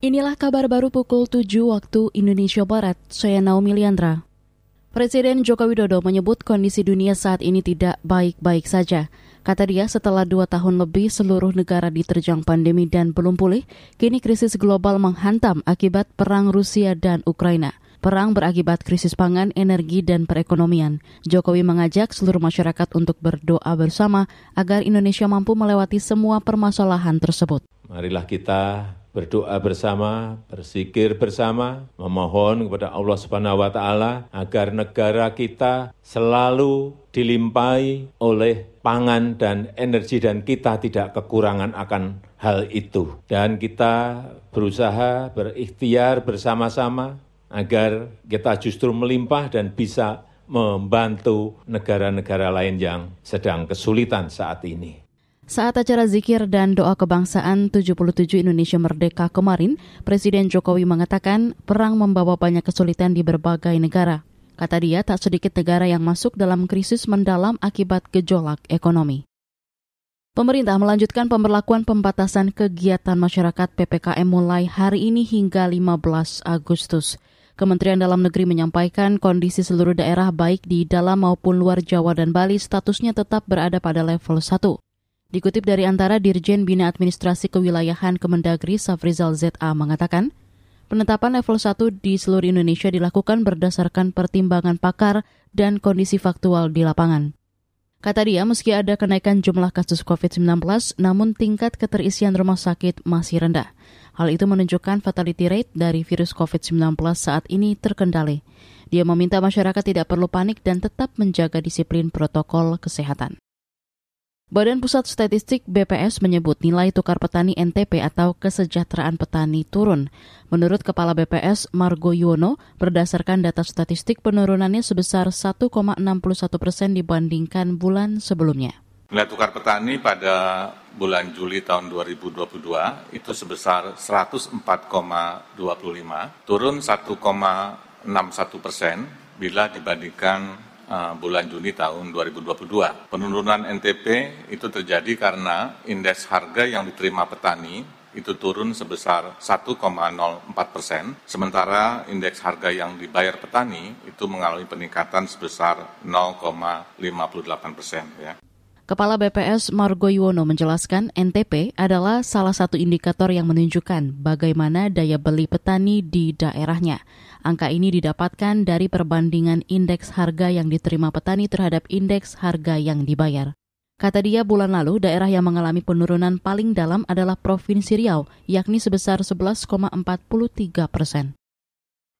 Inilah kabar baru pukul 7 waktu Indonesia Barat. Saya Naomi Liandra. Presiden Joko Widodo menyebut kondisi dunia saat ini tidak baik-baik saja. Kata dia, setelah dua tahun lebih seluruh negara diterjang pandemi dan belum pulih, kini krisis global menghantam akibat perang Rusia dan Ukraina. Perang berakibat krisis pangan, energi, dan perekonomian. Jokowi mengajak seluruh masyarakat untuk berdoa bersama agar Indonesia mampu melewati semua permasalahan tersebut. Marilah kita berdoa bersama, bersikir bersama, memohon kepada Allah Subhanahu wa taala agar negara kita selalu dilimpahi oleh pangan dan energi dan kita tidak kekurangan akan hal itu. Dan kita berusaha berikhtiar bersama-sama agar kita justru melimpah dan bisa membantu negara-negara lain yang sedang kesulitan saat ini. Saat acara zikir dan doa kebangsaan 77 Indonesia Merdeka kemarin, Presiden Jokowi mengatakan perang membawa banyak kesulitan di berbagai negara. Kata dia, tak sedikit negara yang masuk dalam krisis mendalam akibat gejolak ekonomi. Pemerintah melanjutkan pemberlakuan pembatasan kegiatan masyarakat PPKM mulai hari ini hingga 15 Agustus. Kementerian Dalam Negeri menyampaikan kondisi seluruh daerah baik di dalam maupun luar Jawa dan Bali statusnya tetap berada pada level 1. Dikutip dari antara Dirjen Bina Administrasi Kewilayahan Kemendagri Safrizal ZA mengatakan, penetapan level 1 di seluruh Indonesia dilakukan berdasarkan pertimbangan pakar dan kondisi faktual di lapangan. Kata dia, meski ada kenaikan jumlah kasus COVID-19, namun tingkat keterisian rumah sakit masih rendah. Hal itu menunjukkan fatality rate dari virus COVID-19 saat ini terkendali. Dia meminta masyarakat tidak perlu panik dan tetap menjaga disiplin protokol kesehatan. Badan Pusat Statistik BPS menyebut nilai tukar petani NTP atau kesejahteraan petani turun. Menurut Kepala BPS Margo Yuwono, berdasarkan data statistik penurunannya sebesar 1,61 persen dibandingkan bulan sebelumnya. Nilai tukar petani pada bulan Juli tahun 2022 itu sebesar 104,25, turun 1,61 persen bila dibandingkan uh, bulan Juni tahun 2022. Penurunan NTP itu terjadi karena indeks harga yang diterima petani itu turun sebesar 1,04 persen, sementara indeks harga yang dibayar petani itu mengalami peningkatan sebesar 0,58 persen. Ya. Kepala BPS Margo Yuwono menjelaskan NTP adalah salah satu indikator yang menunjukkan bagaimana daya beli petani di daerahnya. Angka ini didapatkan dari perbandingan indeks harga yang diterima petani terhadap indeks harga yang dibayar. Kata dia, bulan lalu daerah yang mengalami penurunan paling dalam adalah Provinsi Riau, yakni sebesar 11,43 persen.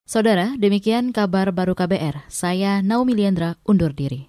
Saudara, demikian kabar baru KBR. Saya Naomi Liandra, undur diri.